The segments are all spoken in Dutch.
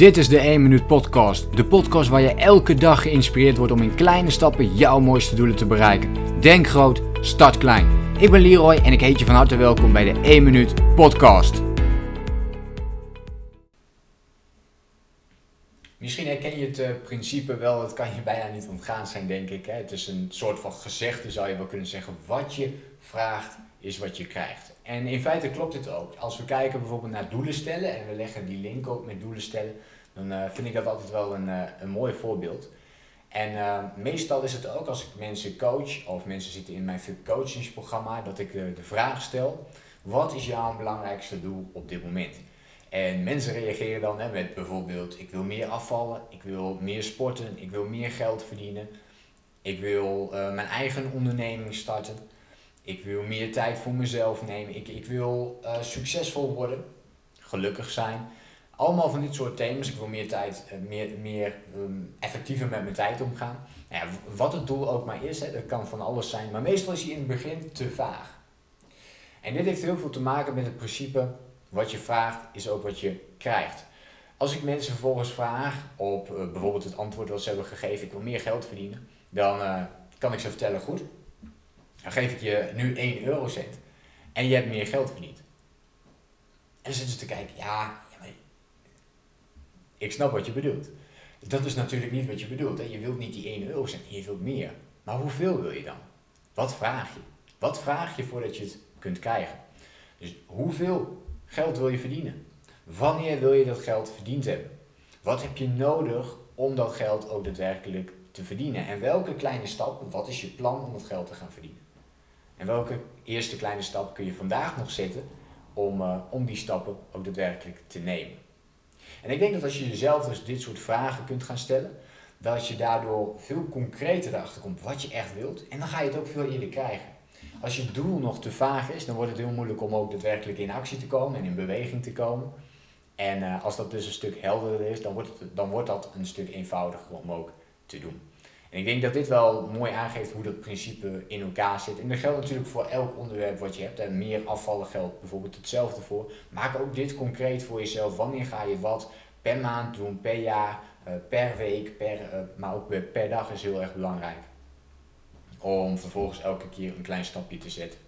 Dit is de 1 Minuut Podcast. De podcast waar je elke dag geïnspireerd wordt om in kleine stappen jouw mooiste doelen te bereiken. Denk groot, start klein. Ik ben Leroy en ik heet je van harte welkom bij de 1 Minuut Podcast. Misschien herken je het uh, principe wel, het kan je bijna niet ontgaan zijn, denk ik. Hè? Het is een soort van gezegde, zou je wel kunnen zeggen. Wat je vraagt, is wat je krijgt. En in feite klopt dit ook. Als we kijken bijvoorbeeld naar doelen stellen en we leggen die link ook met doelen stellen, dan uh, vind ik dat altijd wel een, uh, een mooi voorbeeld. En meestal is het ook als ik mensen coach of mensen zitten in mijn coachingsprogramma, dat ik de vraag stel: wat is jouw belangrijkste doel op dit moment? En mensen reageren dan hè, met bijvoorbeeld: ik wil meer afvallen, ik wil meer sporten, ik wil meer geld verdienen, ik wil mijn eigen onderneming starten. Ik wil meer tijd voor mezelf nemen. Ik, ik wil uh, succesvol worden. Gelukkig zijn. Allemaal van dit soort thema's. Ik wil meer tijd, uh, meer, meer um, effectiever met mijn tijd omgaan. Nou ja, wat het doel ook maar is, hè, dat kan van alles zijn. Maar meestal is hij in het begin te vaag. En dit heeft heel veel te maken met het principe: wat je vraagt is ook wat je krijgt. Als ik mensen vervolgens vraag op uh, bijvoorbeeld het antwoord dat ze hebben gegeven: ik wil meer geld verdienen, dan kan ik ze vertellen: goed, dan geef ik je nu 1 eurocent en je hebt meer geld verdiend. En zitten ze te kijken, ja, ja ik snap wat je bedoelt. Dat is natuurlijk niet wat je bedoelt. Hè? Je wilt niet die 1 eurocent, je wilt meer. Maar hoeveel wil je dan? Wat vraag je? Wat vraag je voordat je het kunt krijgen? Dus hoeveel geld wil je verdienen? Wanneer wil je dat geld verdiend hebben? Wat heb je nodig om dat geld ook daadwerkelijk te verdienen? En welke kleine stappen, wat is je plan om dat geld te gaan verdienen? En welke eerste kleine stap kun je vandaag nog zetten om, uh, om die stappen ook daadwerkelijk te nemen? En ik denk dat als je jezelf dus dit soort vragen kunt gaan stellen, dat je daardoor veel concreter erachter komt wat je echt wilt. En dan ga je het ook veel eerder krijgen. Als je doel nog te vaag is, dan wordt het heel moeilijk om ook daadwerkelijk in actie te komen en in beweging te komen. En uh, als dat dus een stuk helderder is, dan wordt, het, dan wordt dat een stuk eenvoudiger om ook te doen. En ik denk dat dit wel mooi aangeeft hoe dat principe in elkaar zit. En dat geldt natuurlijk voor elk onderwerp wat je hebt. En meer afvallen geldt bijvoorbeeld hetzelfde voor. Maak ook dit concreet voor jezelf. Wanneer ga je wat per maand doen, per jaar, uh, per week, per, uh, maar ook per dag is heel erg belangrijk. Om vervolgens elke keer een klein stapje te zetten.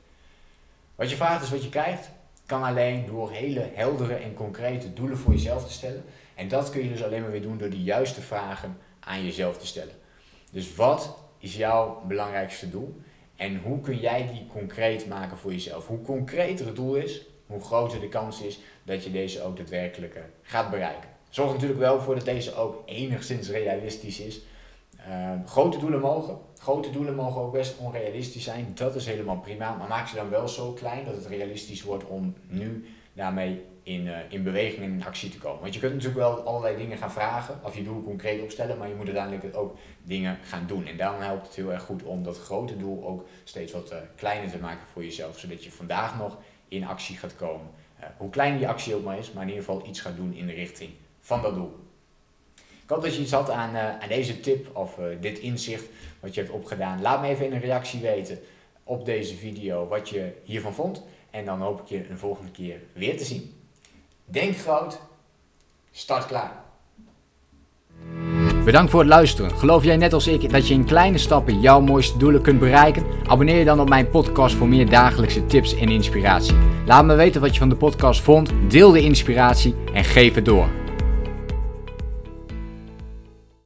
Wat je vraagt is wat je krijgt. Kan alleen door hele heldere en concrete doelen voor jezelf te stellen. En dat kun je dus alleen maar weer doen door de juiste vragen aan jezelf te stellen. Dus wat is jouw belangrijkste doel? En hoe kun jij die concreet maken voor jezelf? Hoe concreter het doel is, hoe groter de kans is dat je deze ook daadwerkelijk eh, gaat bereiken. Zorg natuurlijk wel voor dat deze ook enigszins realistisch is. Uh, grote doelen mogen. Grote doelen mogen ook best onrealistisch zijn. Dat is helemaal prima. Maar maak ze dan wel zo klein dat het realistisch wordt om nu daarmee in, uh, in beweging en in actie te komen. Want je kunt natuurlijk wel allerlei dingen gaan vragen, of je doel concreet opstellen, maar je moet uiteindelijk ook dingen gaan doen. En daarom helpt het heel erg goed om dat grote doel ook steeds wat uh, kleiner te maken voor jezelf, zodat je vandaag nog in actie gaat komen. Uh, hoe klein die actie ook maar is, maar in ieder geval iets gaat doen in de richting van dat doel. Dat je iets had aan, aan deze tip of dit inzicht wat je hebt opgedaan. Laat me even in een reactie weten op deze video wat je hiervan vond. En dan hoop ik je een volgende keer weer te zien. Denk groot, start klaar. Bedankt voor het luisteren. Geloof jij net als ik dat je in kleine stappen jouw mooiste doelen kunt bereiken? Abonneer je dan op mijn podcast voor meer dagelijkse tips en inspiratie. Laat me weten wat je van de podcast vond, deel de inspiratie en geef het door.